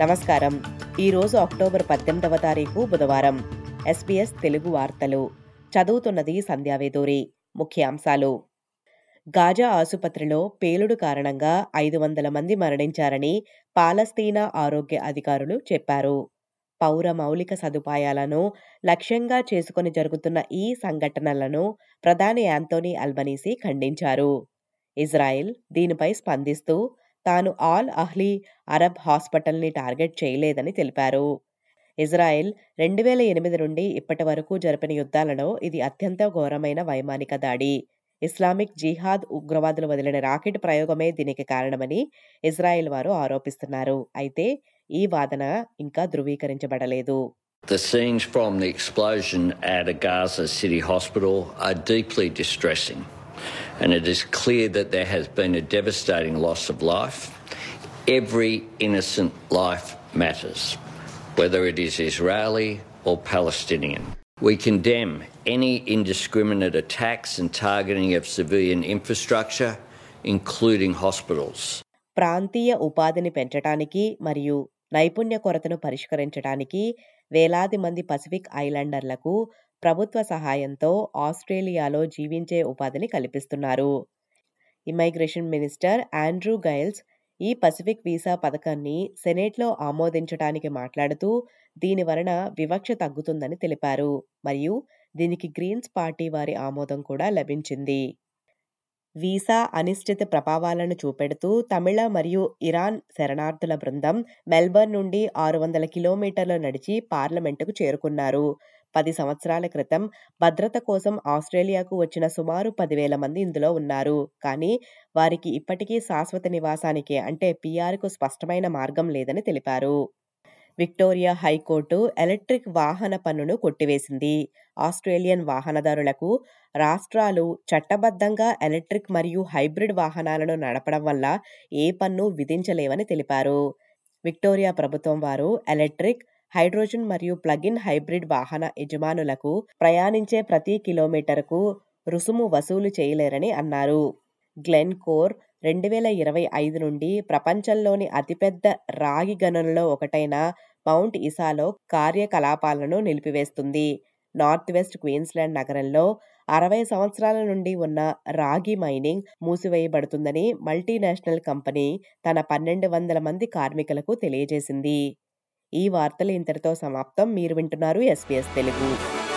నమస్కారం. ఈరోజు అక్టోబర్ పద్దెనిమిదవ తారీఖు బుధవారం. ఎస్బీఎస్ తెలుగు వార్తలు. చదువుతున్నది సంధ్యావేదూరి ముఖ్యాంశాలు. గాజా ఆసుపత్రిలో పేలుడు కారణంగా ఐదు వందల మంది మరణించారని పాలస్తీనా ఆరోగ్య అధికారులు చెప్పారు. పౌర మౌలిక సదుపాయాలను లక్ష్యంగా చేసుకుని జరుగుతున్న ఈ సంఘటనలను ప్రధాని యాంతోనీ అల్బనీసీ ఖండించారు. ఇజ్రాయెల్ దీనిపై స్పందిస్తూ తాను ఆల్ అహ్లీ అరబ్ హాస్పిటల్ని టార్గెట్ చేయలేదని తెలిపారు. ఇజ్రాయెల్ రెండు వేల ఎనిమిది నుండి ఇప్పటి వరకు జరిపిన యుద్ధాలలో ఇది అత్యంత ఘోరమైన వైమానిక దాడి. ఇస్లామిక్ జిహాద్ ఉగ్రవాదులు వదిలిన రాకెట్ ప్రయోగమే దీనికి కారణమని ఇజ్రాయెల్ వారు ఆరోపిస్తున్నారు. అయితే ఈ వాదన ఇంకా ధృవీకరించబడలేదు. The scenes from the explosion at a Gaza City hospital are deeply distressing, and it is clear that there has been a devastating loss of life. Every innocent life matters, whether it is Israeli or Palestinian. We condemn any indiscriminate attacks and targeting of civilian infrastructure, including hospitals. ప్రాంతీయ ఉపాధిని పెంచటానికి మరియు నైపుణ్య కొరతను పరిష్కరించడానికి వేలాది మంది Pacific ఐలాండర్లకు ప్రభుత్వ సహాయంతో ఆస్ట్రేలియాలో జీవించే ఉపాధిని కల్పిస్తున్నారు. ఇమైగ్రేషన్ మినిస్టర్ ఆండ్రూ గైల్స్ ఈ పసిఫిక్ వీసా పథకాన్ని సెనేట్లో ఆమోదించడానికి మాట్లాడుతూ దీని వలన వివక్ష తగ్గుతుందని తెలిపారు. మరియు దీనికి గ్రీన్స్ పార్టీ వారి ఆమోదం కూడా లభించింది. వీసా అనిశ్చిత ప్రభావాలను చూపెడుతూ తమిళ మరియు ఇరాన్ శరణార్థుల బృందం మెల్బర్న్ నుండి ఆరు వందల కిలోమీటర్లు నడిచి పార్లమెంటుకు చేరుకున్నారు. పది సంవత్సరాల క్రితం భద్రత కోసం ఆస్ట్రేలియాకు వచ్చిన సుమారు పదివేల మంది ఇందులో ఉన్నారు. కానీ వారికి ఇప్పటికీ శాశ్వత నివాసానికి అంటే పీఆర్కు స్పష్టమైన మార్గం లేదని తెలిపారు. విక్టోరియా హైకోర్టు ఎలక్ట్రిక్ వాహన పన్నును కొట్టివేసింది. ఆస్ట్రేలియన్ వాహనదారులకు రాష్ట్రాలు చట్టబద్ధంగా ఎలక్ట్రిక్ మరియు హైబ్రిడ్ వాహనాలను నడపడం వల్ల ఏ పన్ను విధించలేవని తెలిపారు. విక్టోరియా ప్రభుత్వం వారు ఎలక్ట్రిక్ హైడ్రోజన్ మరియు ప్లగిన్ హైబ్రిడ్ వాహన యజమానులకు ప్రయాణించే ప్రతి కిలోమీటర్కు రుసుము వసూలు చేయలేరని అన్నారు. గ్లెన్ కోర్ రెండు వేల ఇరవై ఐదు నుండి ప్రపంచంలోని అతిపెద్ద రాగి గనులలో ఒకటైన మౌంట్ ఇసాలో కార్యకలాపాలను నిలిపివేస్తుంది. నార్త్ వెస్ట్ క్వీన్స్లాండ్ నగరంలో అరవై సంవత్సరాల నుండి ఉన్న రాగి మైనింగ్ మూసివేయబడుతుందని మల్టీనేషనల్ కంపెనీ తన పన్నెండు వందల మంది కార్మికులకు తెలియజేసింది. ఈ వార్తలు ఇంతటితో సమాప్తం. మీరు వింటున్నారు ఎస్పీఎస్ తెలుగు.